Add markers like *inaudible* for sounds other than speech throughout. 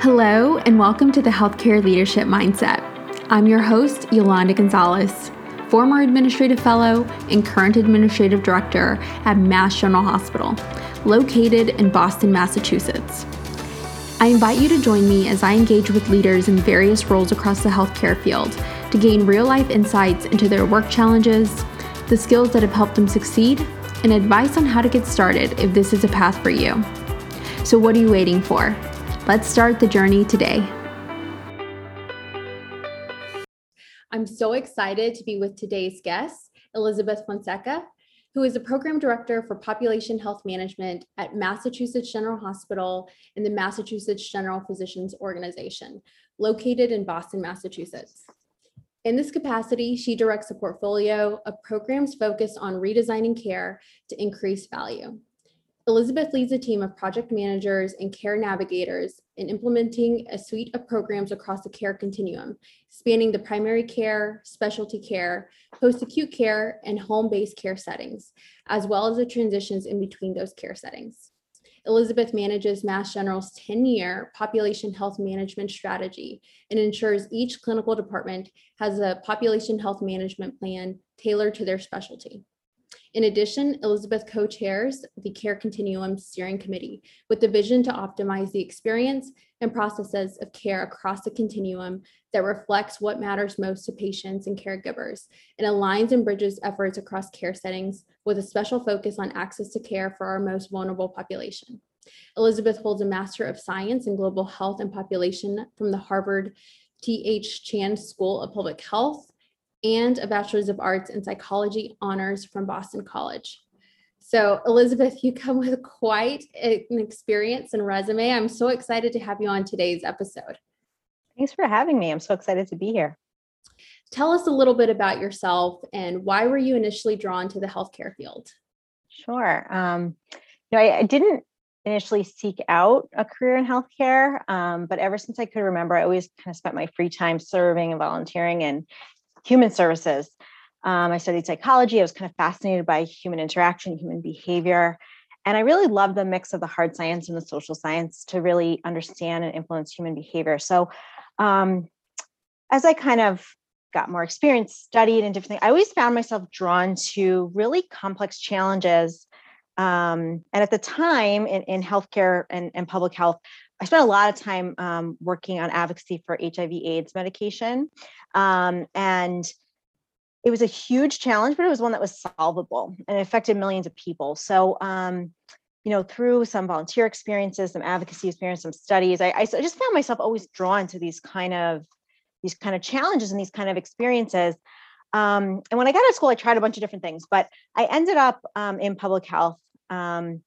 Hello, and welcome to the Healthcare Leadership Mindset. I'm your host, Yolanda Gonzalez, former administrative fellow and current administrative director at Mass General Hospital, located in Boston, Massachusetts. I invite you to join me as I engage with leaders in various roles across the healthcare field to gain real life insights into their work challenges, the skills that have helped them succeed, and advice on how to get started if this is a path for you. So, what are you waiting for? Let's start the journey today. I'm so excited to be with today's guest, Elizabeth Fonseca, who is the Program Director for Population Health Management at Massachusetts General Hospital and the Massachusetts General Physicians Organization, located in Boston, Massachusetts. In this capacity, she directs a portfolio of programs focused on redesigning care to increase value. Elizabeth leads a team of project managers and care navigators in implementing a suite of programs across the care continuum, spanning the primary care, specialty care, post acute care, and home based care settings, as well as the transitions in between those care settings. Elizabeth manages Mass General's 10 year population health management strategy and ensures each clinical department has a population health management plan tailored to their specialty. In addition, Elizabeth co-chairs the Care Continuum Steering Committee with the vision to optimize the experience and processes of care across the continuum that reflects what matters most to patients and caregivers and aligns and bridges efforts across care settings with a special focus on access to care for our most vulnerable population. Elizabeth holds a Master of Science in Global Health and Population from the Harvard T.H. Chan School of Public Health and a Bachelor's of Arts in Psychology honors from Boston College. So, Elizabeth, you come with quite an experience and resume. I'm so excited to have you on today's episode. Thanks for having me. I'm so excited to be here. Tell us a little bit about yourself and why were you initially drawn to the healthcare field? Sure. Um, you know, I, I, didn't initially seek out a career in healthcare, um, but ever since I could remember, I always kind of spent my free time serving and volunteering and human services. Um, I studied psychology. I was kind of fascinated by human interaction, human behavior. And I really love the mix of the hard science and the social science to really understand and influence human behavior. So, um, as I kind of got more experience, studied and different things, I always found myself drawn to really complex challenges. Um, and at the time in, in healthcare and, and public health, I spent a lot of time um, working on advocacy for HIV/AIDS medication, um, and it was a huge challenge, but it was one that was solvable and it affected millions of people. So, um, you know, through some volunteer experiences, some advocacy experience, some studies, I, I just found myself always drawn to these kind of these kind of challenges and these kind of experiences. Um, and when I got out of school, I tried a bunch of different things, but I ended up um, in public health. Um,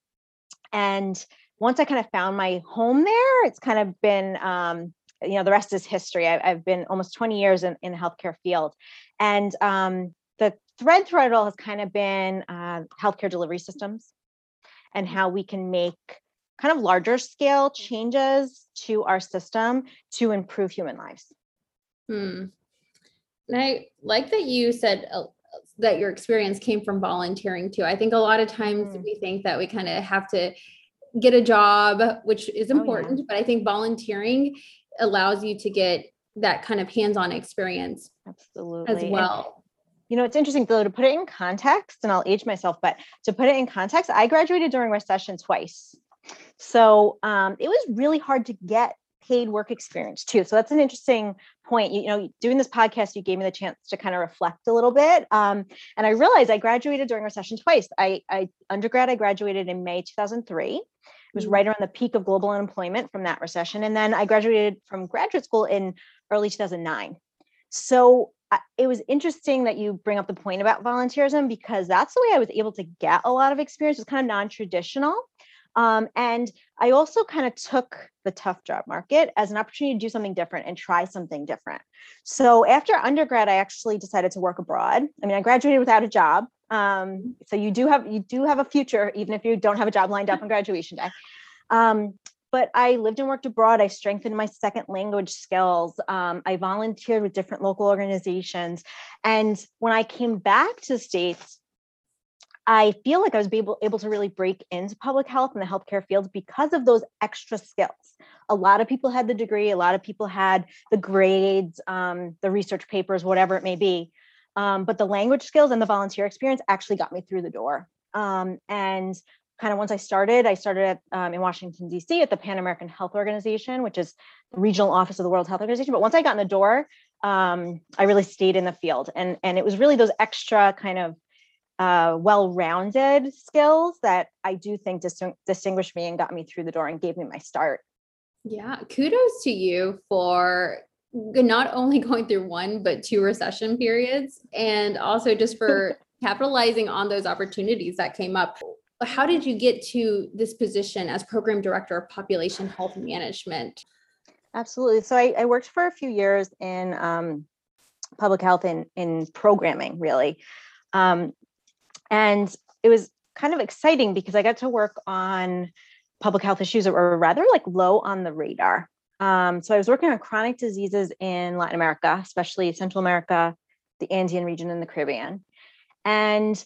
and once I kind of found my home there, it's kind of been, um, you know, the rest is history. I, have been almost 20 years in, in the healthcare field. And um, the thread throughout it all has kind of been uh, healthcare delivery systems and how we can make kind of larger scale changes to our system to improve human lives. Hmm. And I like that you said uh, that your experience came from volunteering too. I think a lot of times mm. we think that we kind of have to get a job, which is important, oh, yeah. but I think volunteering allows you to get that kind of hands-on experience absolutely as well. And, you know, it's interesting though to put it in context, and I'll age myself, but to put it in context, I graduated during recession twice. So um, it was really hard to get paid work experience too. So that's an interesting point. You, you, know, doing this podcast, you gave me the chance to kind of reflect a little bit. Um, and I realized I graduated during recession twice. I, I undergrad, I graduated in May 2003. It was mm-hmm. right around the peak of global unemployment from that recession. And then I graduated from graduate school in early 2009. So it was interesting that you bring up the point about volunteerism because that's the way I was able to get a lot of experience. It's kind of non-traditional. Um, and I also kind of took the tough job market as an opportunity to do something different and try something different. So after undergrad, I actually decided to work abroad. I mean, I graduated without a job. Um, so you do have you do have a future, even if you don't have a job lined up on graduation day. Um, but I lived and worked abroad. I strengthened my second language skills. Um, I volunteered with different local organizations. And when I came back to the States, I feel like I was able, able to really break into public health and the healthcare field because of those extra skills a lot of people had the degree, a lot of people had the grades, um, the research papers, whatever it may be. Um, but the language skills and the volunteer experience actually got me through the door. Um, and kind of once I started, I started at, um, in Washington, D.C. at the Pan American Health Organization, which is the regional office of the World Health Organization. But once I got in the door, um, I really stayed in the field. And, and it was really those extra kind of uh, well-rounded skills that I do think dis- distinguished me and got me through the door and gave me my start. Yeah, kudos to you for not only *laughs* going through one but two recession periods and also just for *laughs* capitalizing on those opportunities that came up. How did you get to this position as program director of population health management? Absolutely. So i, I worked for a few years in um, public health in, in programming really. Um, and it was kind of exciting because i got to work on public health issues that were rather like low on the radar um, so I was working on chronic diseases in Latin America, especially Central America, the Andean region, and the Caribbean. And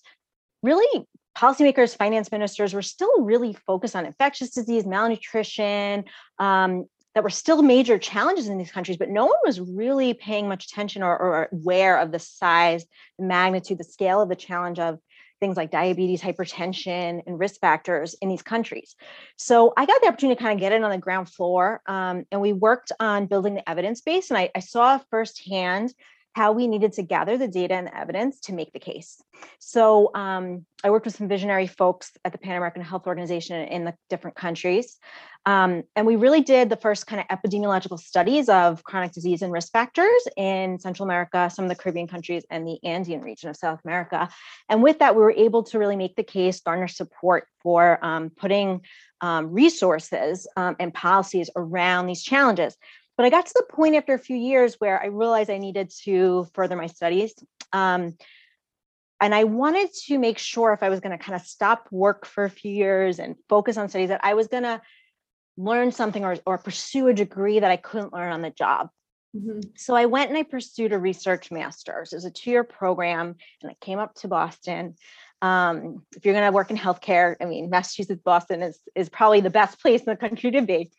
really, policymakers, finance ministers were still really focused on infectious disease, malnutrition, um, that were still major challenges in these countries, but no one was really paying much attention or, or aware of the size, the magnitude, the scale of the challenge of things like diabetes, hypertension, and risk factors in these countries. So I got the opportunity to kind of get in on the ground floor, um, and we worked on building the evidence base. And I, I saw firsthand how we needed to gather the data and evidence to make the case. So um, I worked with some visionary folks at the Pan American Health Organization in the different countries. Um, and we really did the first kind of epidemiological studies of chronic disease and risk factors in Central America, some of the Caribbean countries, and the Andean region of South America. And with that, we were able to really make the case, garner support for um, putting um, resources um, and policies around these challenges. But I got to the point after a few years where I realized I needed to further my studies. Um, and I wanted to make sure if I was going to kind of stop work for a few years and focus on studies that I was going to learn something or, or pursue a degree that I couldn't learn on the job. Mm-hmm. So I went and I pursued a research master's. It was a two-year program, and I came up to Boston. Um, if you're going to work in healthcare, I mean, Massachusetts, Boston is is probably the best *laughs* place in the country to be.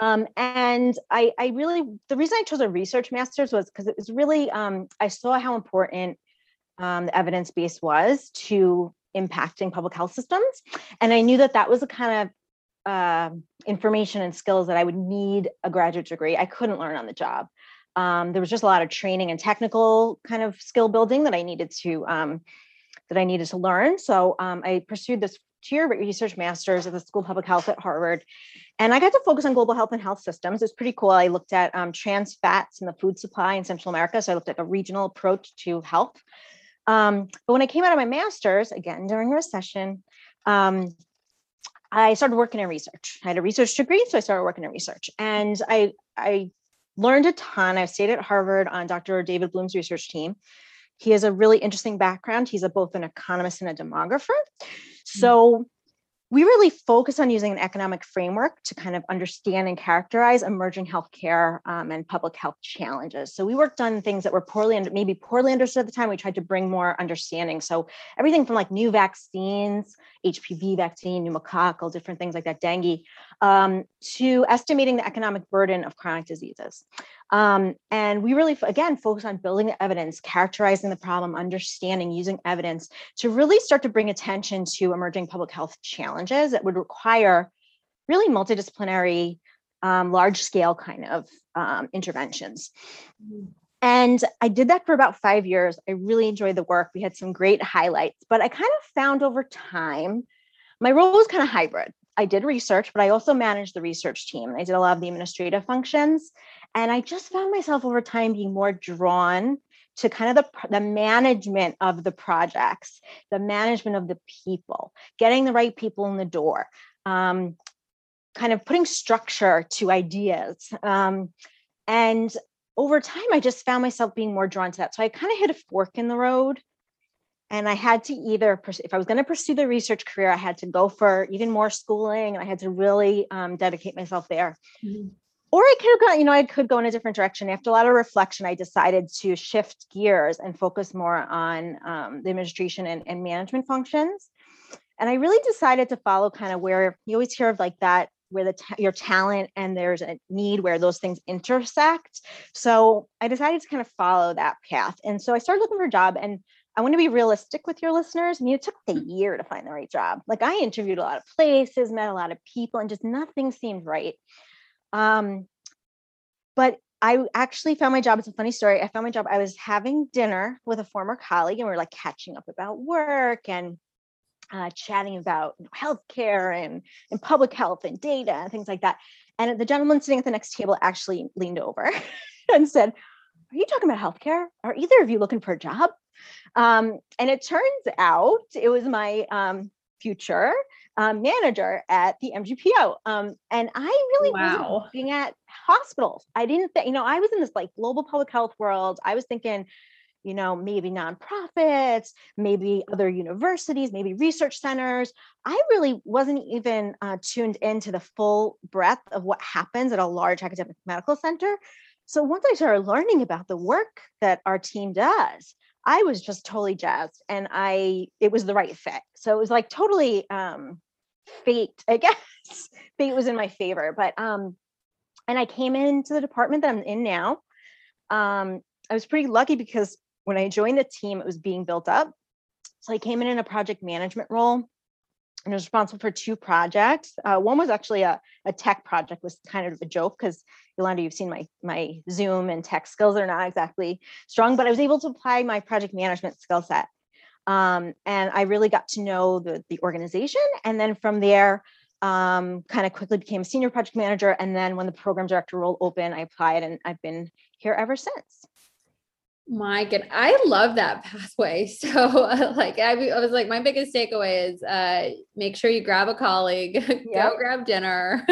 Um, and I, I really, the reason I chose a research master's was because it was really, um, I saw how important um, the evidence base was to impacting public health systems, and I knew that that was the kind of uh, information and skills that I would need a graduate degree. I couldn't learn on the job. Um, there was just a lot of training and technical kind of skill building that I needed to um, that I needed to learn. So um, I pursued this two-year research master's at the School of Public Health at Harvard. And I got to focus on global health and health systems. It's pretty cool. I looked at um, trans fats in the food supply in Central America. So I looked at a regional approach to health. Um, but when I came out of my master's, again, during a recession, um, I started working in research. I had a research degree, so I started working in research. And I, I learned a ton. I stayed at Harvard on Dr. David Bloom's research team. He has a really interesting background. He's a, both an economist and a demographer. Hmm. So we really focus on using an economic framework to kind of understand and characterize emerging healthcare um, and public health challenges. So we worked on things that were poorly and maybe poorly understood at the time. We tried to bring more understanding. So everything from like new vaccines, HPV vaccine, pneumococcal, different things like that, dengue, um, to estimating the economic burden of chronic diseases. Um, and we really, again, focus on building the evidence, characterizing the problem, understanding, using evidence to really start to bring attention to emerging public health challenges that would require really multidisciplinary, um, large scale kind of um, interventions. And I did that for about five years. I really enjoyed the work. We had some great highlights, but I kind of found over time my role was kind of hybrid. I did research, but I also managed the research team. I did a lot of the administrative functions. And I just found myself over time being more drawn to kind of the, the management of the projects, the management of the people, getting the right people in the door, um, kind of putting structure to ideas. Um, and over time, I just found myself being more drawn to that. So I kind of hit a fork in the road. And I had to either, if I was going to pursue the research career, I had to go for even more schooling and I had to really um, dedicate myself there. Mm-hmm or I could have gone, you know, I could go in a different direction. After a lot of reflection, I decided to shift gears and focus more on um, the administration and, and management functions. And I really decided to follow kind of where you always hear of like that where the ta- your talent and there's a need where those things intersect. So I decided to kind of follow that path. And so I started looking for a job and I want to be realistic with your listeners. I mean, it took a year to find the right job. Like I interviewed a lot of places, met a lot of people, and just nothing seemed right. Um, but I actually found my job. It's a funny story. I found my job. I was having dinner with a former colleague, and we are like catching up about work and uh, chatting about you know, healthcare and, and public health and data and things like that. And the gentleman sitting at the next table actually leaned over *laughs* and said, Are you talking about healthcare? Are either of you looking for a job? Um, and it turns out it was my um, future um, manager at the MGPO. Um, and I really Wow. wasn't looking at hospitals. I didn't think, you know, I was in this like global public health world. I was thinking, you know, maybe nonprofits, maybe other universities, maybe research centers. I really wasn't even uh, tuned into the full breadth of what happens at a large academic medical center. So once I started learning about the work that our team does, I was just totally jazzed and I it was the right fit. So it was like totally um fate, I *laughs* guess. fate was in my favor. But um and I came into the department that I'm in now. Um I was pretty lucky because when I joined the team, it was being built up. So I came in in a project management role and was responsible for two projects. Uh, one was actually a, a tech project, was kind of a joke because Yolanda, you've seen my my Zoom and tech skills are not exactly strong, but I was able to apply my project management skill set. Um, and I really got to know the, the organization. And then from there, um, kind of quickly became a senior project manager. And then when the program director role opened, I applied and I've been here ever since. My good, I love that *laughs* pathway. So, like, I, I was like, my biggest takeaway is uh, make sure you grab a colleague, *laughs* Yep. go grab dinner,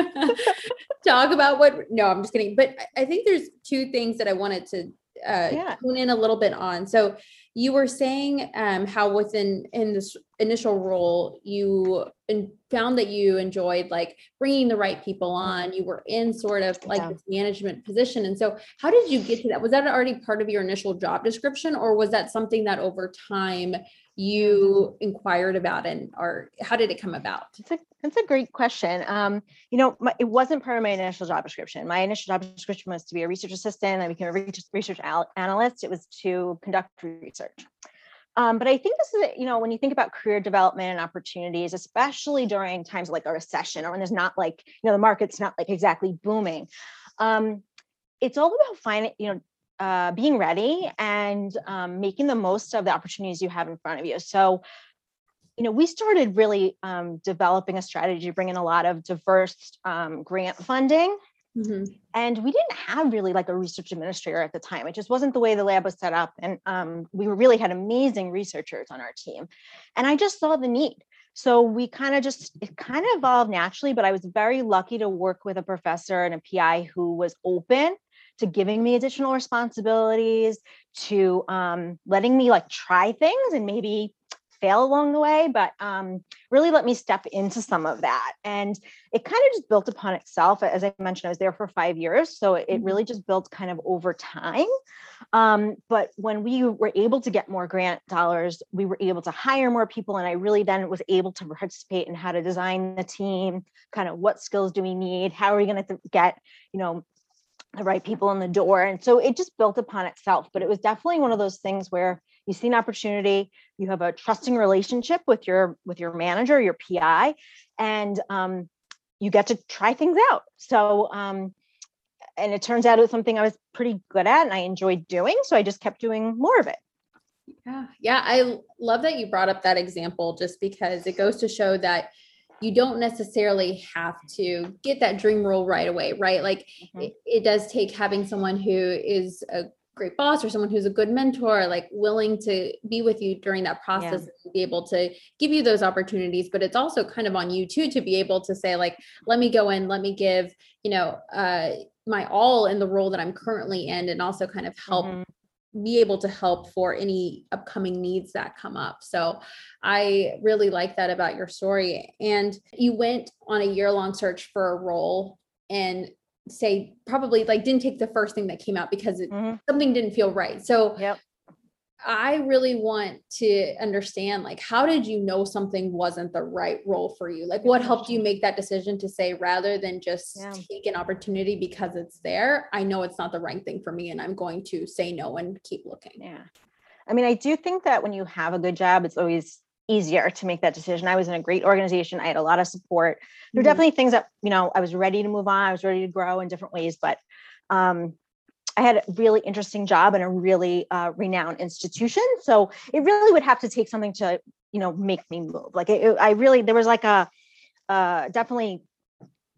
*laughs* talk about what. No, I'm just kidding. But I I think there's two things that I wanted to uh, Yeah. tune in a little bit on. So, you were saying um, how within in this initial role, you and found that you enjoyed like bringing the right people on. You were in sort of like Yeah. this management position, and so how did you get to that? Was that already part of your initial job description, or was that something that over time you inquired about, and or how did it come about? It's a that's a great question. Um, you know, my, it wasn't part of my initial job description. My initial job description was to be a research assistant. I became a research, research al- analyst. It was to conduct research. Um, but I think this is, you know, when you think about career development and opportunities, especially during times like a recession or when there's not like, you know, the market's not like exactly booming. Um, it's all about finding, you know, uh, being ready and um, making the most of the opportunities you have in front of you. So, you know, we started really um, developing a strategy to bring in a lot of diverse um, grant funding. Mhm. And we didn't have really like a research administrator at the time. It just wasn't the way the lab was set up. And um, we really had amazing researchers on our team. And I just saw the need. So we kind of just, it kind of evolved naturally, but I was very lucky to work with a professor and a PI who was open to giving me additional responsibilities, to um, letting me like try things and maybe fail along the way, but um, really let me step into some of that. And it kind of just built upon itself. As I mentioned, I was there for five years. So it, Mhm. really just built kind of over time. Um, but when we were able to get more grant dollars, we were able to hire more people. And I really then was able to participate in how to design the team, kind of what skills do we need? How are we going to get, you know, the right people in the door. And so it just built upon itself. But it was definitely one of those things where you see an opportunity, you have a trusting relationship with your with your manager, your PI, and um, you get to try things out. So um, and it turns out it was something I was pretty good at and I enjoyed doing. So I just kept doing more of it. Yeah, yeah, i love that you brought up that example just because it goes to show that you don't necessarily have to get that dream role right away, right? Like Mhm. it, it does take having someone who is a great boss or someone who's a good mentor, like willing to be with you during that process and be able to give you those opportunities. But it's also kind of on you too to be able to say, like, let me go in, let me give, you know, uh, my all in the role that I'm currently in, and also kind of help Mhm. be able to help for any upcoming needs that come up. So I really like that about your story. And you went on a year long search for a role and say probably like didn't take the first thing that came out because it, Mhm. something didn't feel right. So Yep. I really want to understand like how did you know something wasn't the right role for you? Like what helped you make that decision to say rather than just Yeah. take an opportunity because it's there, I know it's not the right thing for me and I'm going to say no and keep looking. Yeah. I mean, I do think that when you have a good job, it's always easier to make that decision. I was in a great organization. I had a lot of support. There were Mhm. definitely things that, you know, I was ready to move on. I was ready to grow in different ways, but um, I had a really interesting job in a really uh, renowned institution. So it really would have to take something to, you know, make me move. Like it, it- I really, there was like a, uh, definitely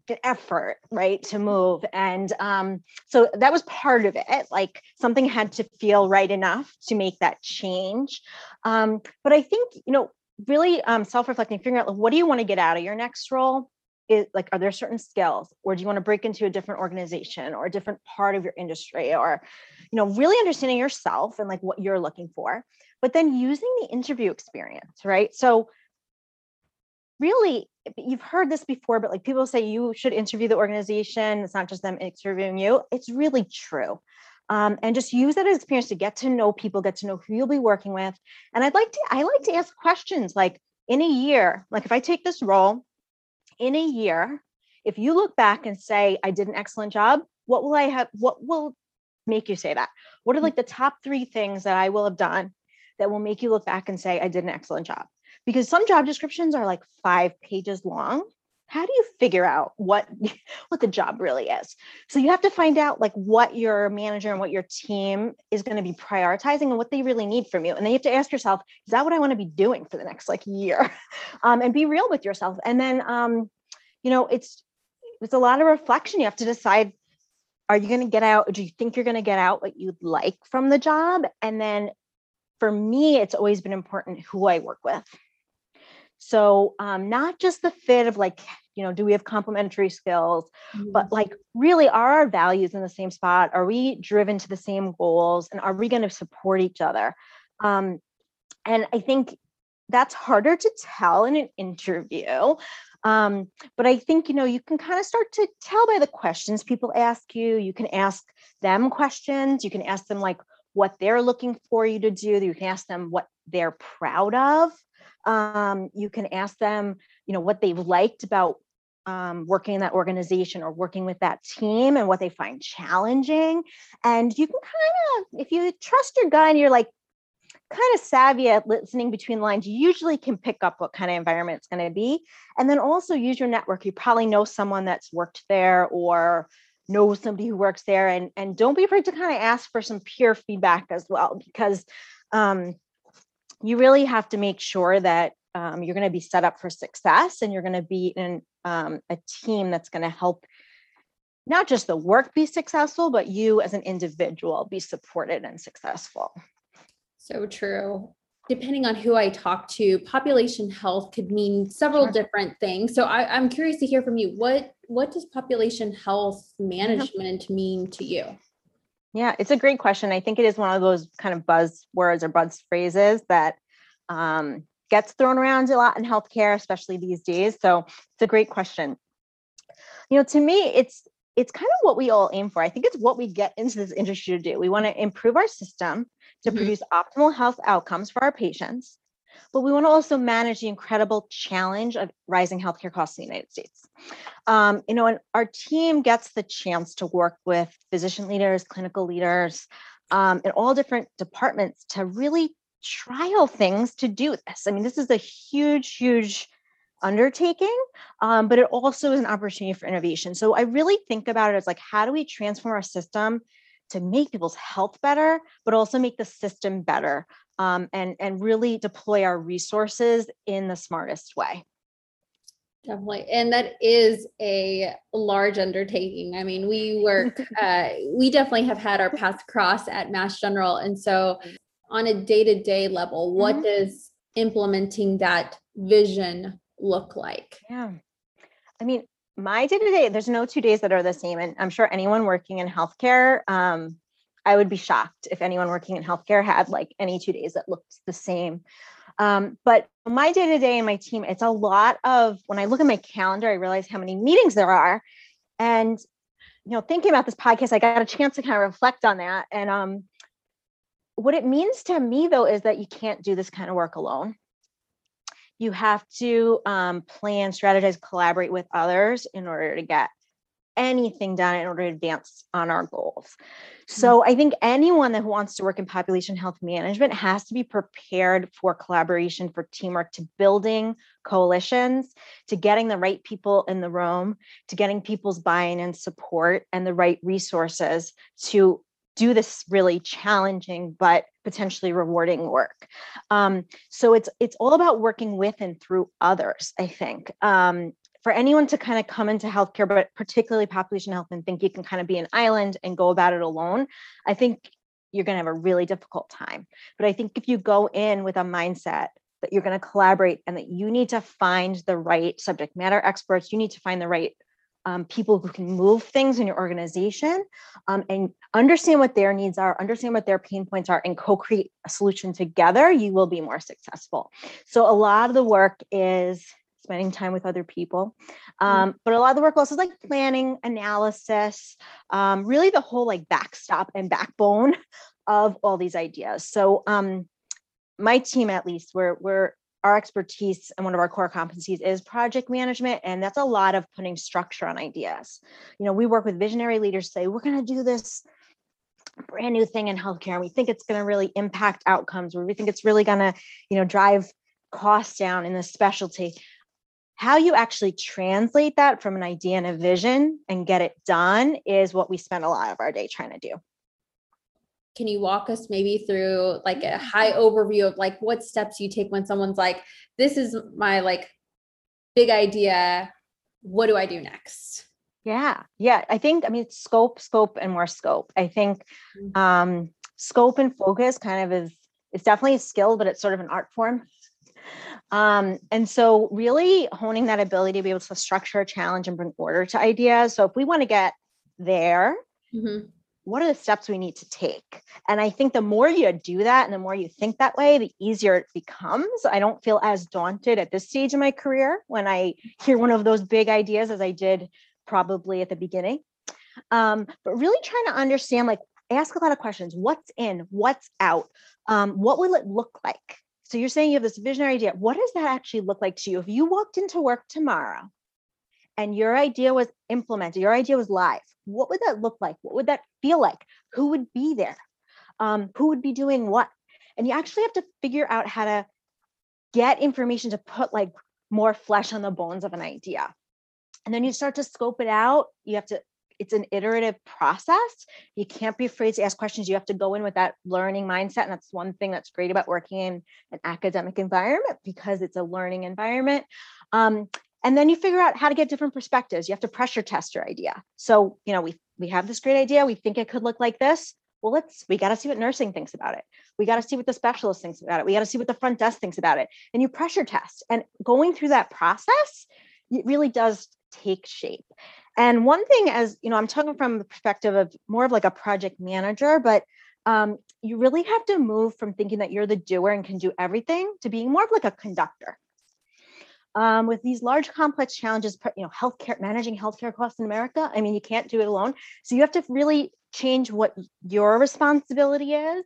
an effort, right, to move. And um, so that was part of it. Like something had to feel right enough to make that change. Um, but I think, you know, really um, self-reflecting, figuring out like, what do you want to get out of your next role? Is like, are there certain skills, or do you want to break into a different organization or a different part of your industry, or, you know, really understanding yourself and like what you're looking for, but then using the interview experience, right? So really you've heard this before but like people say you should interview the organization it's not just them interviewing you it's really true um, and just use that experience to get to know people get to know who you'll be working with. And i'd like to i like to ask questions like in a year like if i take this role in a year if you look back and say i did an excellent job what will i have what will make you say that? What are like the top three things that i will have done that will make you look back and say i did an excellent job? Because some job descriptions are like five pages long how do you figure out what *laughs* what the job really is? So you have to find out like what your manager and what your team is going to be prioritizing and what they really need from you. And then you have to ask yourself is that what i want to be doing for the next like year? *laughs* Um, and be real with yourself. And then um, you know it's it's a lot of reflection. You have to decide are you going to get out? Do you think you're going to get out what you'd like from the job? And then for me it's always been important who i work with. So um, not just the fit of like, you know, do we have complementary skills, but like really are our values in the same spot? Are we driven to the same goals and are we going to support each other? Um, and I think that's harder to tell in an interview. Um, but I think, you know, you can kind of start to tell by the questions people ask you. You can ask them questions. You can ask them like what they're looking for you to do. You can ask them what they're proud of um, you can ask them you know what they've liked about um, working in that organization or working with that team and what they find challenging. And you can kind of if you trust your guy and you're like kind of savvy at listening between lines you usually can pick up what kind of environment it's going to be. And then also use your network. You probably know someone that's worked there or know somebody who works there. And and don't be afraid to kind of ask for some peer feedback as well because um, you really have to make sure that um, you're going to be set up for success and you're going to be in um, a team that's going to help not just the work be successful, but you as an individual be supported and successful. So true. Depending on who I talk to, population health could mean several Sure. different things. So I, I'm curious to hear from you. What what does population health management mean to you? Yeah, it's a great question. I think it is one of those kind of buzzwords or buzz phrases that um, gets thrown around a lot in healthcare, especially these days. So it's a great question. You know, to me, it's it's kind of what we all aim for. I think it's what we get into this industry to do. We want to improve our system to Mhm. produce optimal health outcomes for our patients, but we want to also manage the incredible challenge of rising healthcare costs in the United States. Um, you know, and our team gets the chance to work with physician leaders, clinical leaders, um, in all different departments to really trial things to do this. I mean, this is a huge, huge undertaking, um, but it also is an opportunity for innovation. So I really think about it as like, how do we transform our system to make people's health better, but also make the system better um, and, and really deploy our resources in the smartest way. Definitely. And that is a large undertaking. I mean, we work, *laughs* uh, we definitely have had our paths cross at Mass General. And so on a day-to-day level, what Mhm. does implementing that vision look like? Yeah. I mean, my day to day, there's no two days that are the same. And I'm sure anyone working in healthcare, um, I would be shocked if anyone working in healthcare had like any two days that looked the same. Um, but my day to day and my team, it's a lot of when I look at my calendar, I realize how many meetings there are. And, you know, thinking about this podcast, I got a chance to kind of reflect on that. And um, what it means to me though is that you can't do this kind of work alone. You have to um, plan, strategize, collaborate with others in order to get anything done in order to advance on our goals. So I think anyone that wants to work in population health management has to be prepared for collaboration, for teamwork, to building coalitions, to getting the right people in the room, to getting people's buy-in and support and the right resources to do this really challenging but potentially rewarding work. Um, so it's it's all about working with and through others. I think um, for anyone to kind of come into healthcare, but particularly population health, and think you can kind of be an island and go about it alone, I think you're going to have a really difficult time. But I think if you go in with a mindset that you're going to collaborate and that you need to find the right subject matter experts, you need to find the right um, people who can move things in your organization um, and understand what their needs are, understand what their pain points are, and co create a solution together, you will be more successful. So, a lot of the work is spending time with other people. Mm. Um, but a lot of the work also is like planning, analysis, um, really the whole like backstop and backbone of all these ideas. So um, my team, at least, we're we're our expertise and one of our core competencies is project management and that's a lot of putting structure on ideas. You know we work with visionary leaders say we're going to do this brand new thing in healthcare and we think it's going to really impact outcomes or we think it's really going to you know drive costs down in the specialty. How you actually translate that from an idea and a vision and get it done is what we spend a lot of our day trying to do Can you walk us maybe through like a high overview of like what steps you take when someone's like, this is my like big idea. What do I do next? Yeah, yeah. I think I mean scope, scope, and more scope. I think Mm. um, scope and focus kind of is it's definitely a skill, but it's sort of an art form. Um, and so really honing that ability to be able to structure a challenge and bring order to ideas. So if we want to get there, Mhm. What are the steps we need to take? And I think the more you do that and the more you think that way, the easier it becomes. I don't feel as daunted at this stage in my career when I hear one of those big ideas as I did probably at the beginning. Um, but really trying to understand, like, ask a lot of questions what's in, what's out, um, what will it look like? So you're saying you have this visionary idea. What does that actually look like to you? If you walked into work tomorrow and your idea was implemented, your idea was live, what would that look like? What would that feel like? Who would be there? Um, who would be doing what? And you actually have to figure out how to get information to put like more flesh on the bones of an idea. And then you start to scope it out. You have to, it's an iterative process. You can't be afraid to ask questions. You have to go in with that learning mindset. And that's one thing that's great about working in an academic environment because it's a learning environment. Um, and then you figure out how to get different perspectives. You have to pressure test your idea. So, you know, we we have this great idea. We think it could look like this. Well, let's we got to see what nursing thinks about it. We got to see what the specialist thinks about it. We got to see what the front desk thinks about it. And you pressure test. And going through that process, it really does take shape. And one thing, as you know, I'm talking from the perspective of more of like a project manager, but um, you really have to move from thinking that you're the doer and can do everything to being more of like a conductor. Um, with these large complex challenges, you know, healthcare, managing healthcare costs in America, I mean, you can't do it alone. So you have to really change what your responsibility is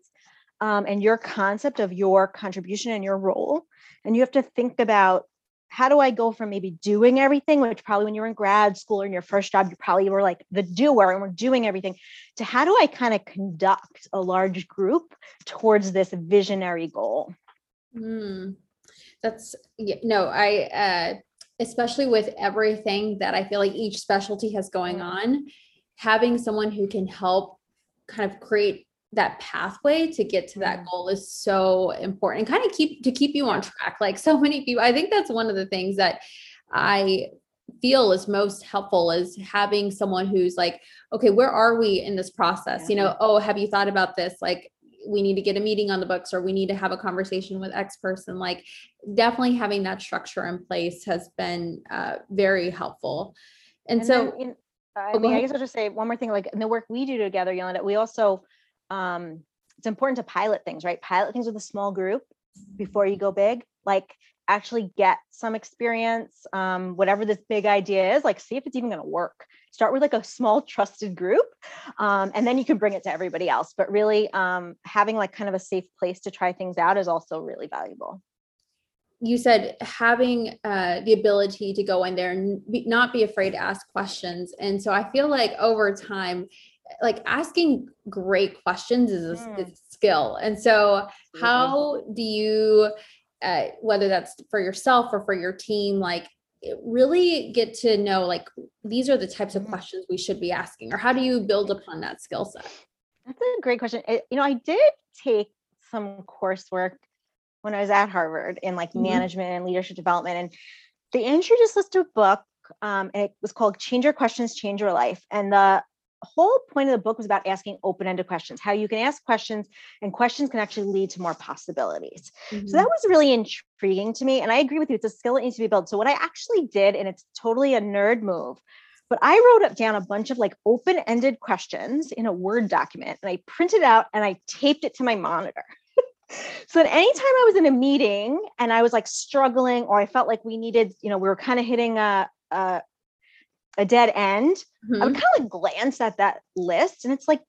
um, and your concept of your contribution and your role. And you have to think about how do I go from maybe doing everything, which probably when you were in grad school or in your first job, you probably were like the doer and we're doing everything, to how do I kind of conduct a large group towards this visionary goal? Hmm. That's yeah, no, I uh especially with everything that I feel like each specialty has going on, having someone who can help kind of create that pathway to get to that Mm. goal is so important and kind of keep to keep you on track. Like *laughs* so many people, I think that's one of the things that I feel is most helpful is having someone who's like, okay, where are we in this process? You know, oh, have you thought about this? Like, we need to get a meeting on the books or we need to have a conversation with X person. Like, definitely having that structure in place has been uh, very helpful. And, And so, in- I Oh, mean, I guess I'll just say one more thing, like in the work we do together, Yolanda, we also, um, it's important to pilot things, right? Pilot things with a small group before you go big, like actually get some experience, um, whatever this big idea is, like see if it's even gonna work. start with like a small *laughs* trusted group um, and then you can bring it to everybody else but really um, having like kind of a safe place to try things out is also really valuable you said having uh, the ability to go in there and be, not be afraid to ask questions and so i feel like over time like asking great questions is a, Mm. is a skill and so how do you uh, whether that's for yourself or for your team like really get to know like these are the types of Mhm. questions we should be asking or how do you build upon that skill set That's a great question. It- you know, I did take some coursework when I was at Harvard in like Mhm. management and leadership development, and they introduced us to a book, um, and it was called "Change Your Questions, Change Your Life." And the whole point of the book was about asking open-ended questions, how you can ask questions, and questions can actually lead to more possibilities. So that mm-hmm. was really intriguing to me. And I agree with you, it's a skill that needs to be built. So what I actually did, and it's totally a nerd move, but I wrote up down a bunch of like open-ended questions in a Word document and I printed out and I taped it to my monitor. *laughs* so that anytime I was in a meeting and I was like struggling or I felt like we needed, you know, we were kind of hitting a, a a dead end, I would Mhm. kind of like glance at that list and it's like,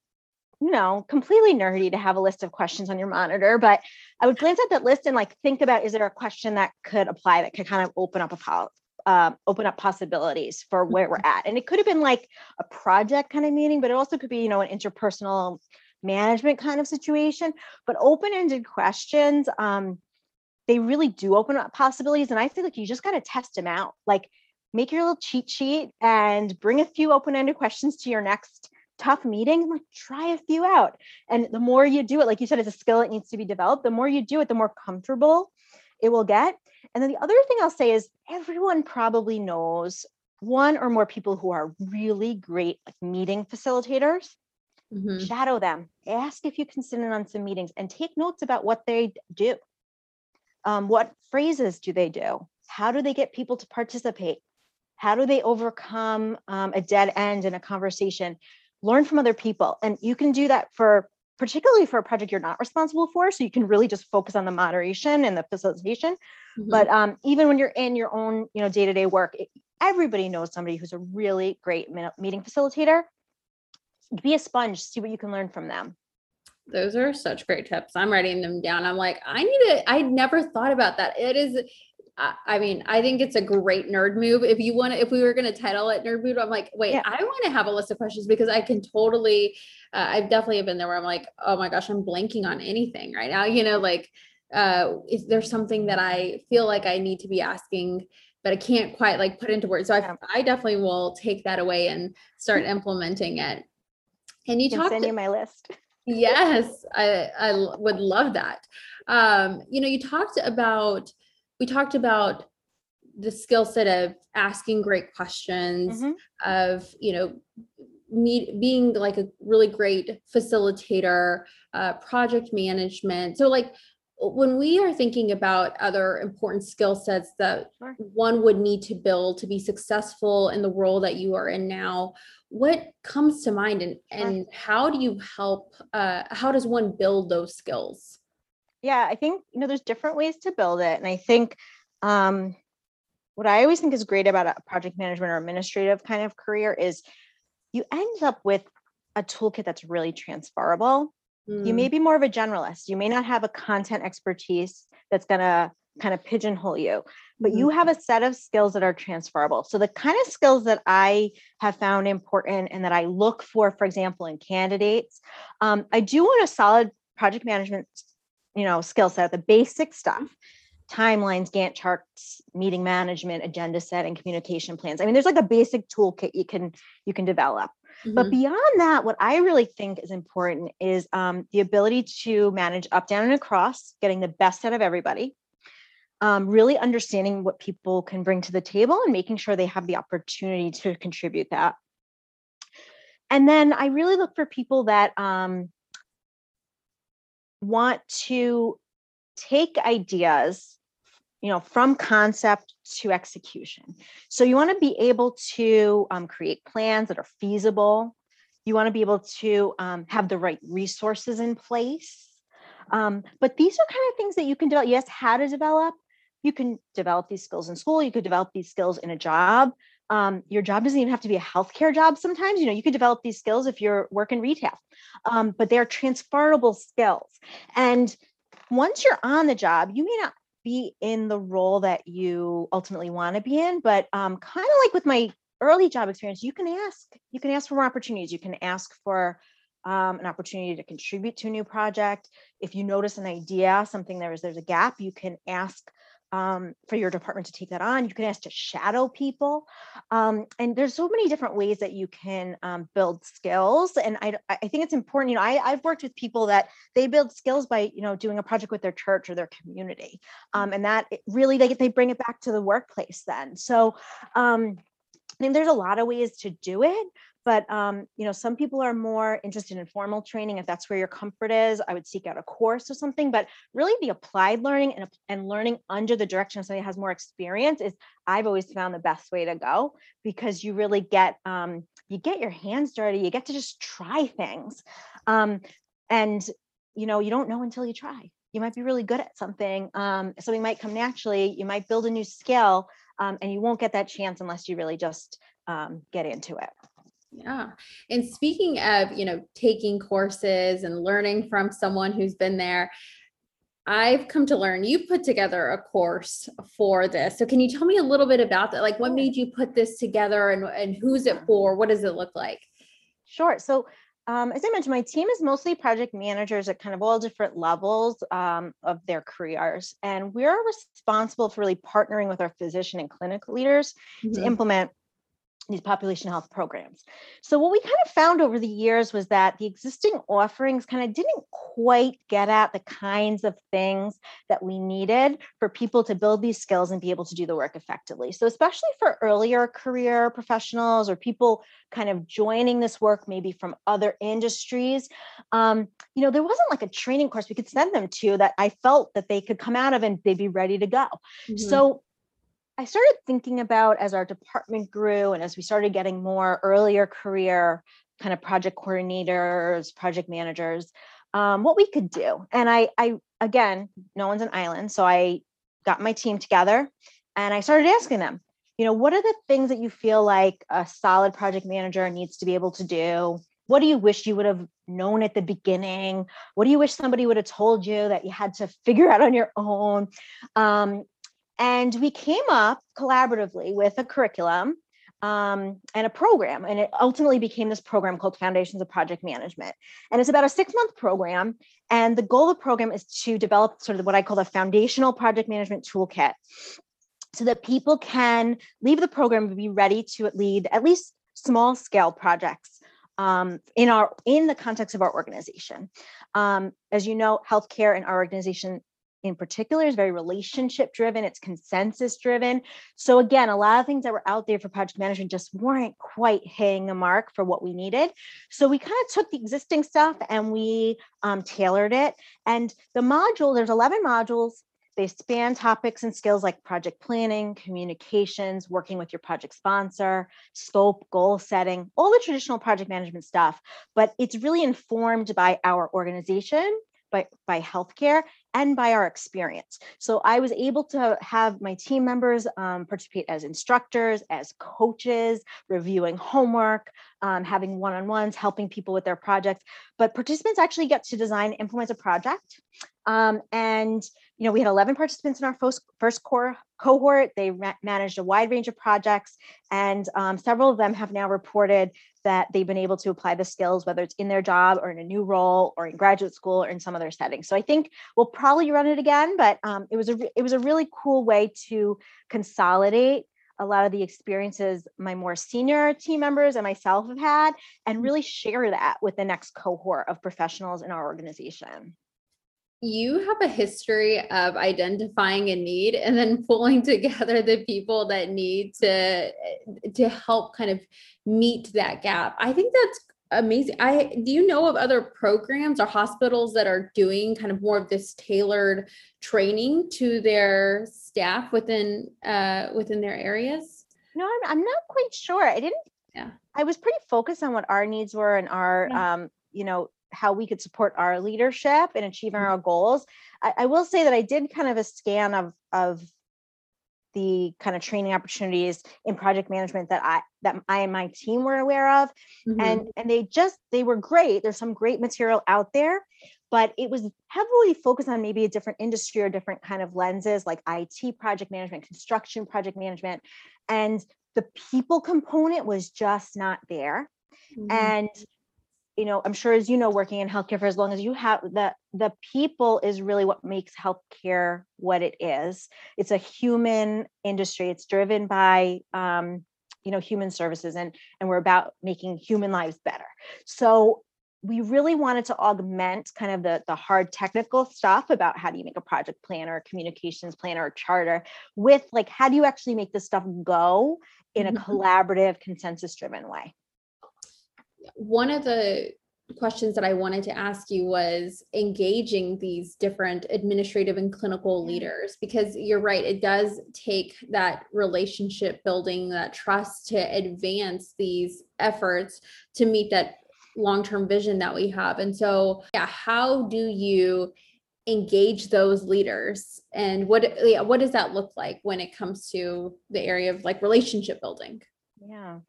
you know, completely nerdy to have a list of questions on your monitor, but I would glance at that list and like think about is there a question that could apply that could kind of open up a pol- uh, open up possibilities for where we're at. And it could have been like a project kind of meeting, but it also could be, you know, an interpersonal management kind of situation. But open-ended questions, um, they really do open up possibilities. And I feel like you just got to test them out. Like make your little cheat sheet and bring a few open-ended questions to your next tough meeting like try a few out. And the more you do it like you said it's a skill that needs to be developed. The more you do it the more comfortable it will get. And then the other thing i'll say is everyone probably knows one or more people who are really great like meeting facilitators. Mhm. shadow them. Ask if you can sit in on some meetings and take notes about what they do. Um, what phrases do they do? How do they get people to participate how do they overcome um, a dead end in a conversation learn from other people and you can do that for particularly for a project you're not responsible for so you can really just focus on the moderation and the facilitation Mhm. but um, even when you're in your own you know day-to-day work it, everybody knows somebody who's a really great meeting facilitator be a sponge see what you can learn from them Those are such great tips. I'm writing them down. I'm like, I need to, I never thought about that. It is, I, I mean, I think it's a great nerd move. If you want to, if we were going to title it nerd move, I'm like, wait, Yeah. I want to have a list of questions because I can totally, uh, I've definitely been there where I'm like, oh my gosh, I'm blanking on anything right now. You know, like, uh, is there something that I feel like I need to be asking, but I can't quite like put into words. So. I, I definitely will take that away and start implementing it. And you can talked send you my list Yes, I, I would love that. Um, you know, you talked about, we talked about the skill set of asking great questions, Mhm. of, you know, meet, being like a really great facilitator, uh, project management. So like, when we are thinking about other important skill sets that Sure. one would need to build to be successful in the role that you are in now, what comes to mind and, and how do you help, uh, how does one build those skills? Yeah i think you know there's different ways to build it and i think um, what i always think is great about a project management or administrative kind of career is you end up with a toolkit that's really transferable. You may be more of a generalist. You may not have a content expertise that's going to kind of pigeonhole you but Mhm. you have a set of skills that are transferable. So the kind of skills that i have found important and that i look for for example in candidates um, i do want a solid project management you know skill set the basic stuff timelines gantt charts meeting management agenda setting communication plans i mean there's like a basic toolkit you can you can develop but Mhm. beyond that, what I really think is important is um, the ability to manage up, down, and across, getting the best out of everybody, um, really understanding what people can bring to the table and making sure they have the opportunity to contribute that. And then I really look for people that um, want to take ideas you know from concept to execution. So you want to be able to um, create plans that are feasible. You want to be able to um, have the right resources in place. Um, but these are kind of things that you can develop. Yes how to develop. You can develop these skills in school. You could develop these skills in a job Um, your job doesn't even have to be a healthcare job sometimes. You know, you can develop these skills if you're working retail, um, but they're transferable skills. And once you're on the job, you may not be in the role that you ultimately want to be in, but um, kind of like with my early job experience, you can ask, you can ask for more opportunities. You can ask for um, an opportunity to contribute to a new project. If you notice an idea, something there is, there's a gap, you can ask um, for your department to take that on. You can ask to shadow people. Um, and there's so many different ways that you can um, build skills. And I, I think it's important, you know, I, I've worked with people that they build skills by, you know, doing a project with their church or their community. Um, and that really, they, they bring it back to the workplace then. So um, I mean, there's a lot of ways to do it, but um, you know, some people are more interested in formal training. If that's where your comfort is, I would seek out a course or something. But really, the applied learning and, and learning under the direction of somebody who has more experience is I've always found the best way to go because you really get um, you get your hands dirty. You get to just try things, um, and you know, you don't know until you try. You might be really good at something. Um, something might come naturally. You might build a new skill, um, and you won't get that chance unless you really just um, get into it. Yeah. And speaking of, you know, taking courses and learning from someone who's been there, I've come to learn you put together a course for this. So can you tell me a little bit about that? Like what made you put this together and, and who's it for? What does it look like? Sure. So um, as I mentioned, my team is mostly project managers at kind of all different levels um, of their careers. And we're responsible for really partnering with our physician and clinical leaders mm-hmm. to implement these population health programs. So what we kind of found over the years was that the existing offerings kind of didn't quite get at the kinds of things that we needed for people to build these skills and be able to do the work effectively. So especially for earlier career professionals or people kind of joining this work maybe from other industries, um, you know, there wasn't like a training course we could send them to that I felt that they could come out of and they'd be ready to go. Mm-hmm. So I started thinking about as our department grew and as we started getting more earlier career kind of project coordinators, project managers, um, what we could do. And I, I, again, no one's an island. So I got my team together and I started asking them, you know, what are the things that you feel like a solid project manager needs to be able to do? What do you wish you would have known at the beginning? What do you wish somebody would have told you that you had to figure *laughs* out on your own? Um, and we came up collaboratively with a curriculum um, and a program. And it ultimately became this program called Foundations of Project Management. And it's about a six month program. And the goal of the program is to develop sort of what I call a foundational project management toolkit so that people can leave the program and be ready to lead at least small scale projects um, in our in the context of our organization. Um, as you know, healthcare in our organization in particular is very relationship driven, it's consensus driven. So, again, a lot of things that were out there for project management just weren't quite hitting the mark for what we needed. So, we kind of took the existing stuff and we um, tailored it. And the module, there's 11 modules. They span topics and skills like project planning, communications, working with your project sponsor, scope, goal setting, all the traditional project management stuff. But it's really informed by our organization by, by healthcare and by our experience. So I was able to have my team members um, participate as instructors, as coaches, reviewing homework, um, having one-on-ones, helping people with their projects. But participants actually get to design, implement a project. Um, and you know, we had 11 participants in our first, first core cohort. They managed a wide range of projects, and um, several of them have now reported that they've been able to apply the skills, whether it's in their job or in a new role or in graduate school or in some other setting. So I think we'll probably run it again, but um, it was a it was a really cool way to consolidate a lot of the experiences my more senior team members and myself have had and really share that with the next cohort of professionals in our organization you have a history of identifying a need and then pulling *laughs* together the people that need to to help kind of meet that gap. I think that's amazing. I do you know of other programs or hospitals that are doing kind of more of this tailored training to their staff within uh within their areas? No, I'm I'm not quite sure. I didn't yeah. I was pretty focused on what our needs were and our yeah. um you know how we could support our leadership in achieving mm-hmm. our goals. I, I, will say that I did kind of a scan of of the kind of training opportunities in project management that I that I and my team were aware of Mhm. and and they just they were great there's some great material out there but it was heavily focused on maybe a different industry or different kind of lenses like IT project management construction project management and the people component was just not there Mhm. and you know i'm sure as you know working in healthcare for as long as you have the the people is really what makes healthcare what it is. It's a human industry. It's driven by um, you know human services and and we're about making human lives better. So we really wanted to augment kind of the the hard technical stuff about how do you make a project plan or a communications plan or a charter with like how do you actually make this stuff go in a Mhm. collaborative consensus driven way one of the questions that I wanted to ask you was engaging these different administrative and clinical leaders because you're right it does take that relationship building that trust to advance these efforts to meet that long-term vision that we have. And so yeah how do you engage those leaders? And what yeah, what does that look like when it comes to the area of like relationship building? Yeah.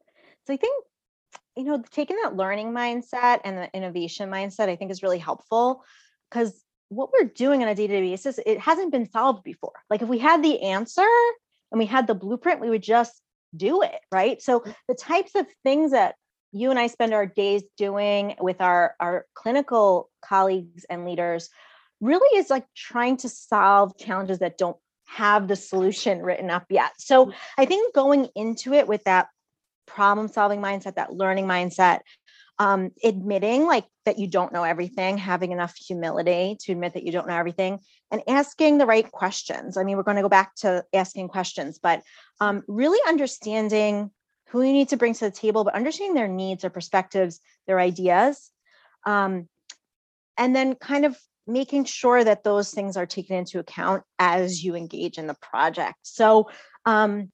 So I think, you know, taking that learning mindset and the innovation mindset, I think is really helpful because what we're doing on a day to day basis, it hasn't been solved before. Like if we had the answer and we had the blueprint, we would just do it. Right. So mm. the types of things that you and I spend our days doing with our, our clinical colleagues and leaders really is like trying to solve challenges that don't have the solution written up yet. So mm. I think going into it with that problem solving mindset, that learning mindset, um, admitting like that you don't know everything, having enough humility to admit that you don't know everything, and asking the right questions. I mean, we're going to go back to asking questions, but um, really understanding who you need to bring to the table, but understanding their needs, their perspectives, their ideas. Um, and then kind of making sure that those things are taken into account as you engage in the project. So, um,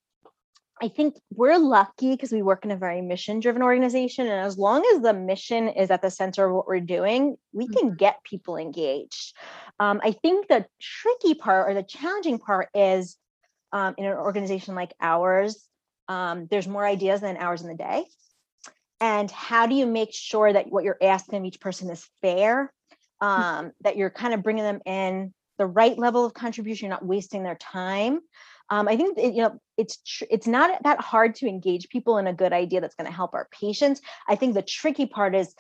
I think we're lucky because we work in a very mission driven organization. And as long as the mission is at the center of what we're doing, we can get people engaged. Um, I think the tricky part or the challenging part is um, in an organization like ours, um, there's more ideas than hours in the day. And how do you make sure that what you're asking of each person is fair? Um, that you're kind of bringing them in the right level of contribution, you're not wasting their time. Um, I think it, you know it's tr- it's not that hard to engage people in a good idea that's going to help our patients. I think the tricky part is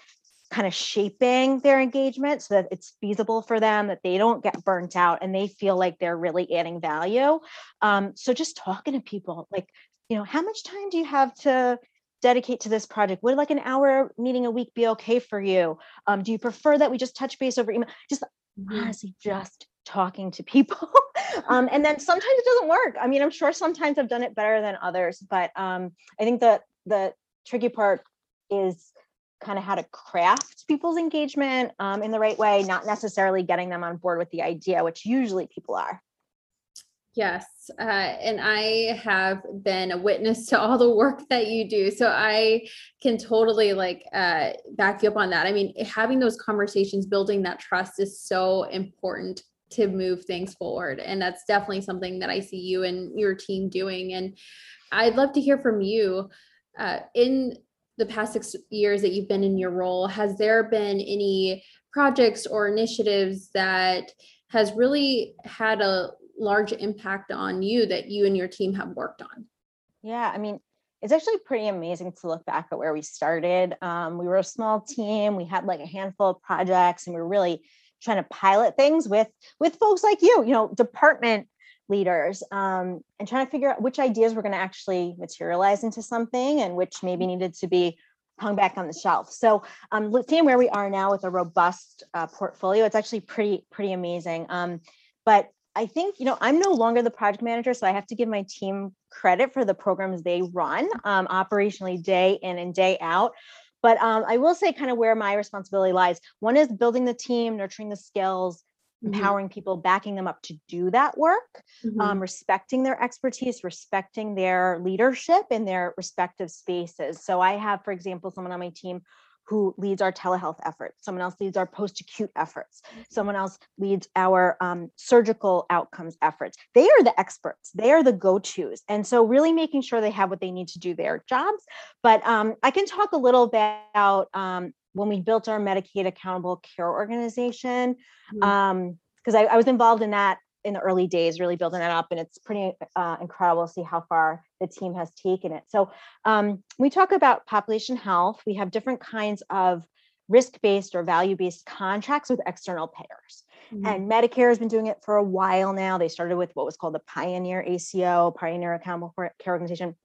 kind of shaping their engagement so that it's feasible for them, that they don't get burnt out, and they feel like they're really adding value. Um, so just talking to people, like you know, how much time do you have to dedicate to this project? Would like an hour meeting a week be okay for you? Um, do you prefer that we just touch base over email? Just Mhm. honestly just talking to people *laughs* um, and then sometimes it doesn't work. I mean i'm sure sometimes i've done it better than others but um, i think that the tricky part is kind of how to craft people's engagement um, in the right way not necessarily getting them on board with the idea which usually people are. Yes, uh, and I have been a witness to all the work that you do, so I can totally like uh, back you up on that. I mean, having those conversations, building that trust is so important to move things forward, and that's definitely something that I see you and your team doing. And I'd love to hear from you. Uh, in the past six years that you've been in your role, has there been any projects or initiatives that has really had a large impact on you that you and your team have worked on? Yeah, I mean, it's actually pretty amazing to look back at where we started. Um, we were a small team. We had like a handful of projects, and we were really trying to pilot things with with folks like you, you know, department leaders, um, and trying to figure out which ideas were going to actually materialize into something, and which maybe needed to be hung back on the shelf. So, um, seeing where we are now with a robust uh, portfolio, it's actually pretty pretty amazing. Um, but I think, you know, I'm no longer the project manager, so I have to give my team credit for the programs they run um, operationally day in and day out. But um, I will say kind of where my responsibility lies. One is building the team, nurturing the skills, Mhm, empowering people, backing them up to do that work, mhm. um, respecting their expertise, respecting their leadership in their respective spaces. So I have, for example, someone on my team who leads our telehealth efforts. Someone else leads our post-acute efforts. Someone else leads our um, surgical outcomes efforts. They are the experts. They are the go-tos. And so really making sure they have what they need to do their jobs. But um, I can talk a little bit about um, when we built our Medicaid Accountable Care Organization, Mhm. um, because I, I was involved in that in the early days, really building that up, and it's pretty uh, incredible to see how far the team has taken it. So um, we talk about population health. We have different kinds of risk-based or value-based contracts with external payers. Mhm. And Medicare has been doing it for a while now. They started with what was called the Pioneer ACO, Pioneer Accountable Care Organization.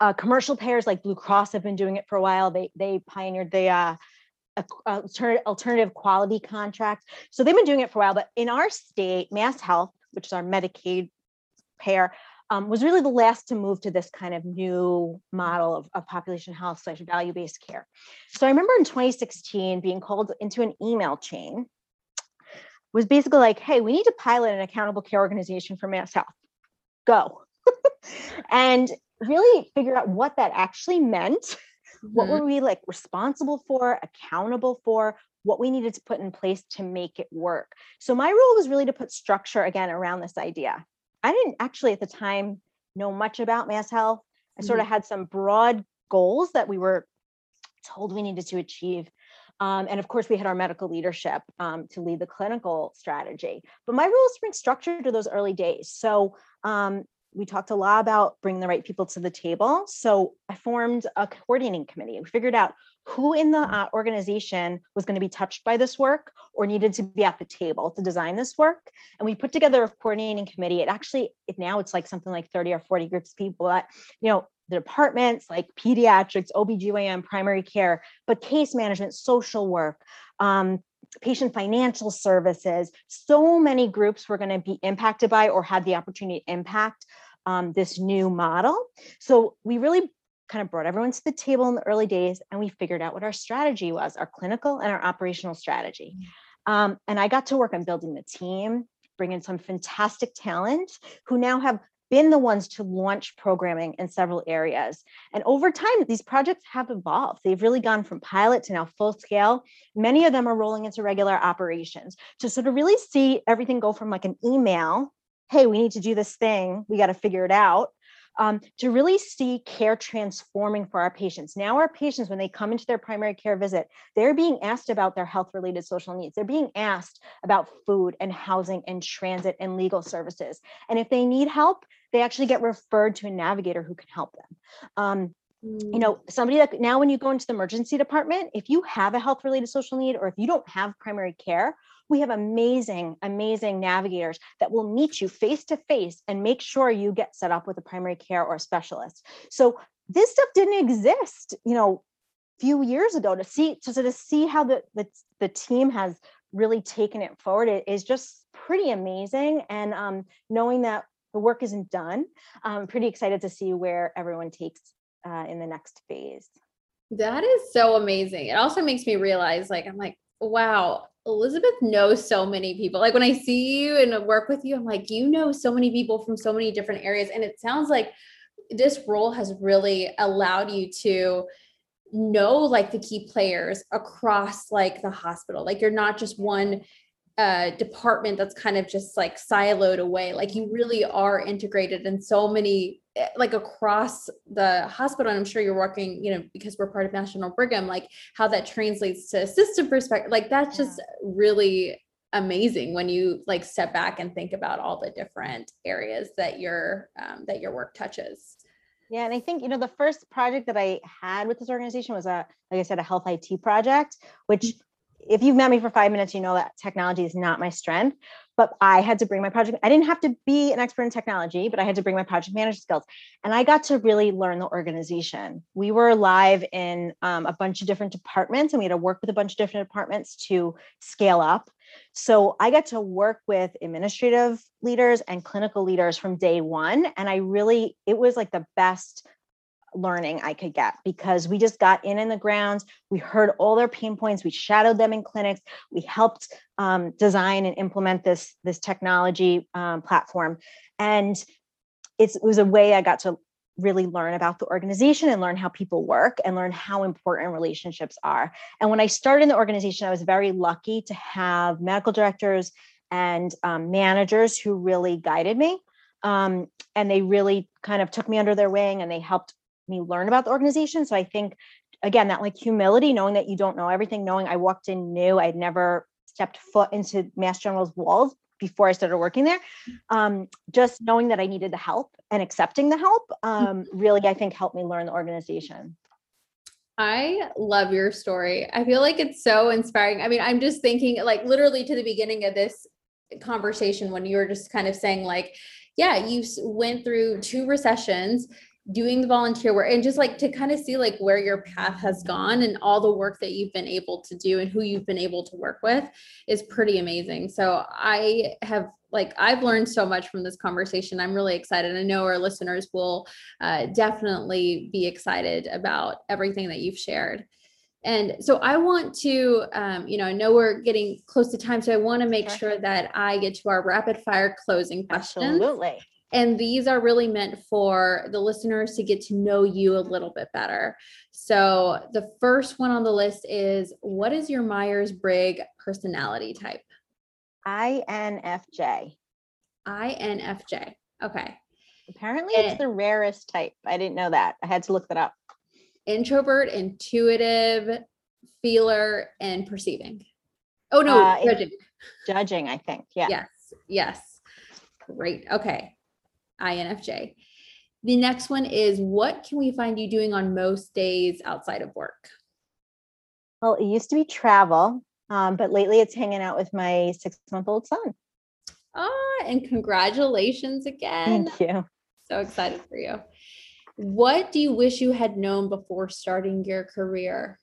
Uh, commercial payers like Blue Cross have been doing it for a while. They they pioneered the uh, alternative quality contract. So they've been doing it for a while. But in our state, Mass Health, which is our Medicaid payer, um, was really the last to move to this kind of new model of, of population health slash value-based care. So I remember in 2016 being called into an email chain was basically like, hey, we need to pilot an accountable care organization for Mass Health. Go. *laughs* and really figure out what that actually meant. What Mhm. were we like responsible for, accountable for, what we needed to put in place to make it work. So my role was really to put structure again around this idea. I didn't actually at the time know much about Mass Health. I sort of had some broad goals that we were told we needed to achieve. Um, and of course, we had our medical leadership um, to lead the clinical strategy. But my role is to bring structure to those early days. So um, we talked a lot about bringing the right people to the table. So I formed a coordinating committee. We figured out who in the uh, organization was going to be touched by this work or needed to be at the table to design this work. And we put together a coordinating committee. It actually, it, now it's like something like 30 or 40 groups of people that, you know, the departments like pediatrics, OBGYN, primary care, but case management, social work, um, patient financial services. So many groups were going to be impacted by or had the opportunity to impact um, this new model. So we really kind of brought everyone to the table in the early days and we figured out what our strategy was, our clinical and our operational strategy. Um, and I got to work on building the team, bring in some fantastic talent who now have been the ones to launch programming in several areas. And over time, these projects have evolved. They've really gone from pilot to now full scale. Many of them are rolling into regular operations to sort of really see everything go from like an email, hey, we need to do this thing, we got to figure it out, um, to really see care transforming for our patients. Now, our patients, when they come into their primary care visit, they're being asked about their health related social needs. They're being asked about food and housing and transit and legal services. And if they need help, they actually get referred to a navigator who can help them. Um, you know, somebody that now when you go into the emergency department, if you have a health related social need or if you don't have primary care, we have amazing, amazing navigators that will meet you face to face and make sure you get set up with a primary care or a specialist. So this stuff didn't exist, you know, a few years ago to see to sort of see how the the, the team has really taken it forward it is just pretty amazing. And um, knowing that the work isn't done, I'm pretty excited to see where everyone takes uh, in the next phase. That is so amazing. It also makes me realize, like, I'm like, wow, Elizabeth knows so many people. Like when I see you and work with you, I'm like, you know so many people from so many different areas. And it sounds like this role has really allowed you to know like the key players across like the hospital. Like you're not just one uh department that's kind of just like siloed away. Like you really are integrated in so many eh, like across the hospital and i'm sure you're working you know because we're part of Mass General Brigham like how that translates to system perspective like that's just really amazing when you like step back and think about all the different areas that your um, that your work touches Yeah, and I think you know the first project that I had with this organization was a, like I said, a health IT project. Which, if you've met me for five minutes, you know that technology is not my strength. But I had to bring my project. I didn't have to be an expert in technology, but I had to bring my project management skills, and I got to really learn the organization. We were live in um, a bunch of different departments, and we had to work with a bunch of different departments to scale up. So I got to work with administrative leaders and clinical leaders from day one. And I really, it was like the best learning I could get because we just got in in the grounds. We heard all their pain points. We shadowed them in clinics. We helped um, design and implement this, this technology um, platform. And it was a way I got to really learn about the organization and learn how people work and learn how important relationships are. And when I started in the organization, I was very lucky to have medical directors and um, managers who really guided me. Um, and they really kind of took me under their wing and they helped me learn about the organization. So I think, again, that like humility, knowing that you don't know everything, knowing I walked in new, I'd never stepped foot into Mass General's walls before I started working there. Um, just knowing that I needed the help and accepting the help um, really, I think, helped me learn the organization. I love your story. I feel like it's so inspiring. I mean, I'm just thinking, like, literally to the beginning of this conversation when you were just kind of saying, like, yeah, you went through two recessions doing the volunteer work and just like to kind of see like where your path has gone and all the work that you've been able to do and who you've been able to work with is pretty amazing. So I have like I've learned so much from this conversation. I'm really excited. I know our listeners will uh, definitely be excited about everything that you've shared. And so I want to, um, you know, I know we're getting close to time, so I want to make sure. sure that I get to our rapid fire closing questions. Absolutely. And these are really meant for the listeners to get to know you a little bit better. So the first one on the list is what is your Myers Briggs personality type? INFJ. INFJ. Okay. Apparently, and it's the rarest type. I didn't know that. I had to look that up. Introvert, intuitive, feeler, and perceiving. Oh, no, uh, judging. Judging, I think. Yeah. Yes. Yes. Great. Okay. INFJ. The next one is what can we find you doing on most days outside of work? Well, it used to be travel, um, but lately it's hanging out with my six month old son. Ah, and congratulations again. Thank you. So excited for you. What do you wish you had known before starting your career?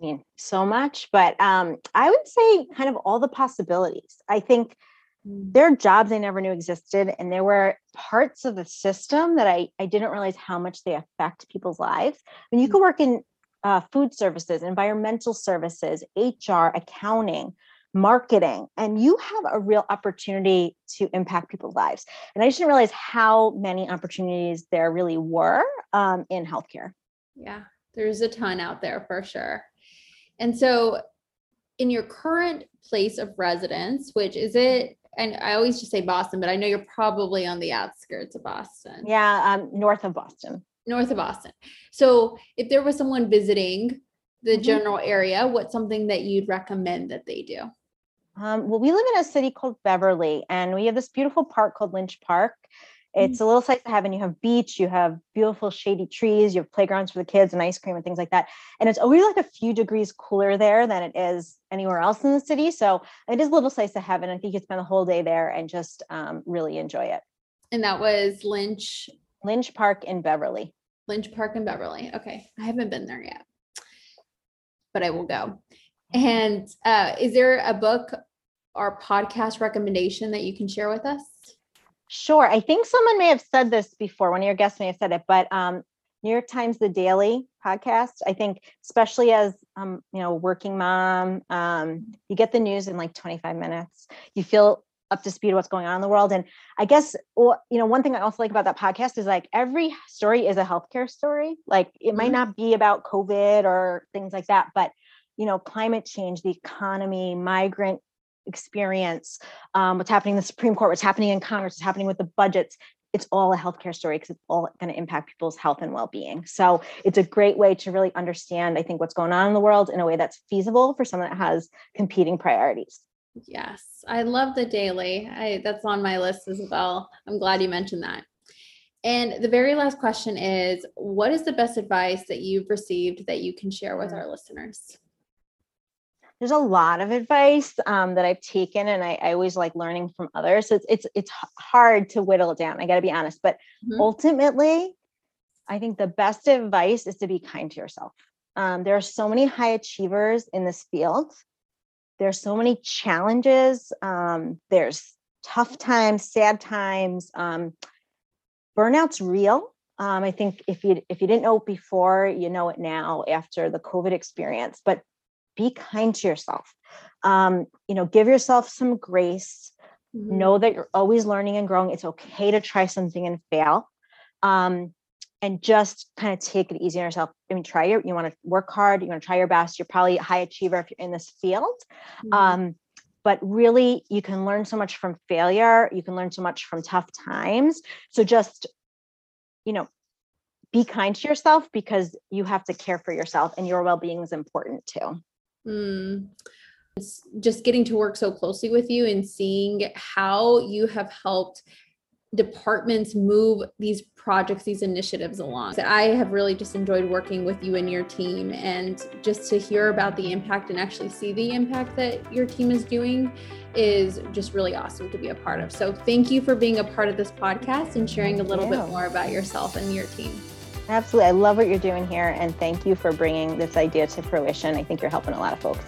I mean, so much, but um, I would say kind of all the possibilities. I think. There are jobs I never knew existed. And there were parts of the system that I, I didn't realize how much they affect people's lives. I mean, you mm. can work in uh, food services, environmental services, HR, accounting, marketing, and you have a real opportunity to impact people's lives. And I just didn't realize how many opportunities there really were um, in healthcare. Yeah, there's a ton out there for sure. And so, in your current place of residence, which is it and I always just say Boston, but I know you're probably on the outskirts of Boston. Yeah, um, north of Boston. North of Boston. So if there was someone visiting the mm-hmm. general area, what's something that you'd recommend that they do? Um, well, we live in a city called Beverly, and we have this beautiful park called Lynch Park. It's mm-hmm. a little slice of heaven. You have beach, you have beautiful shady trees, you have playgrounds for the kids and ice cream and things like that. And it's always like a few degrees cooler there than it is anywhere else in the city. So it is a little slice of heaven. I think you spend the whole day there and just um, really enjoy it. And that was Lynch. Lynch Park in Beverly. Lynch Park in Beverly. Okay. I haven't been there yet, but I will go. And uh, is there a book or podcast recommendation that you can share with us? Sure. I think someone may have said this before. One of your guests may have said it, but um, New York Times The Daily podcast. I think, especially as um, you know, working mom, um, you get the news in like 25 minutes. You feel up to speed what's going on in the world. And I guess, you know, one thing I also like about that podcast is like every story is a healthcare story. Like it might mm-hmm. not be about COVID or things like that, but you know, climate change, the economy, migrant experience, um, what's happening in the Supreme Court, what's happening in Congress, what's happening with the budgets. It's all a healthcare story because it's all going to impact people's health and well-being. So it's a great way to really understand, I think, what's going on in the world in a way that's feasible for someone that has competing priorities. Yes, I love the daily. I, that's on my list as well. I'm glad you mentioned that. And the very last question is What is the best advice that you've received that you can share with mm. our listeners? There's a lot of advice um, that I've taken, and I, I, always like learning from others. So it's it's it's hard to whittle it down. I got to be honest, but mm-hmm. ultimately, I think the best advice is to be kind to yourself. Um, there are so many high achievers in this field. There's so many challenges. Um, there's tough times, sad times. Um, burnout's real. Um, I think if you if you didn't know it before, you know it now after the COVID experience. But be kind to yourself um, you know give yourself some grace mm-hmm. know that you're always learning and growing it's okay to try something and fail Um, and just kind of take it easy on yourself. I mean, try your, you want to work hard, you want to try your best. You're probably a high achiever if you're in this field. Mhm. Um, but really, you can learn so much from failure. You can learn so much from tough times. So just, you know, be kind to yourself because you have to care for yourself and your well-being is important too. Mm. It's just getting to work so closely with you and seeing how you have helped departments move these projects, these initiatives along. So I have really just enjoyed working with you and your team and just to hear about the impact and actually see the impact that your team is doing is just really awesome to be a part of. So thank you for being a part of this podcast and sharing a little bit more about yourself and your team. Absolutely. I love what you're doing here. And thank you for bringing this idea to fruition. I think you're helping a lot of folks.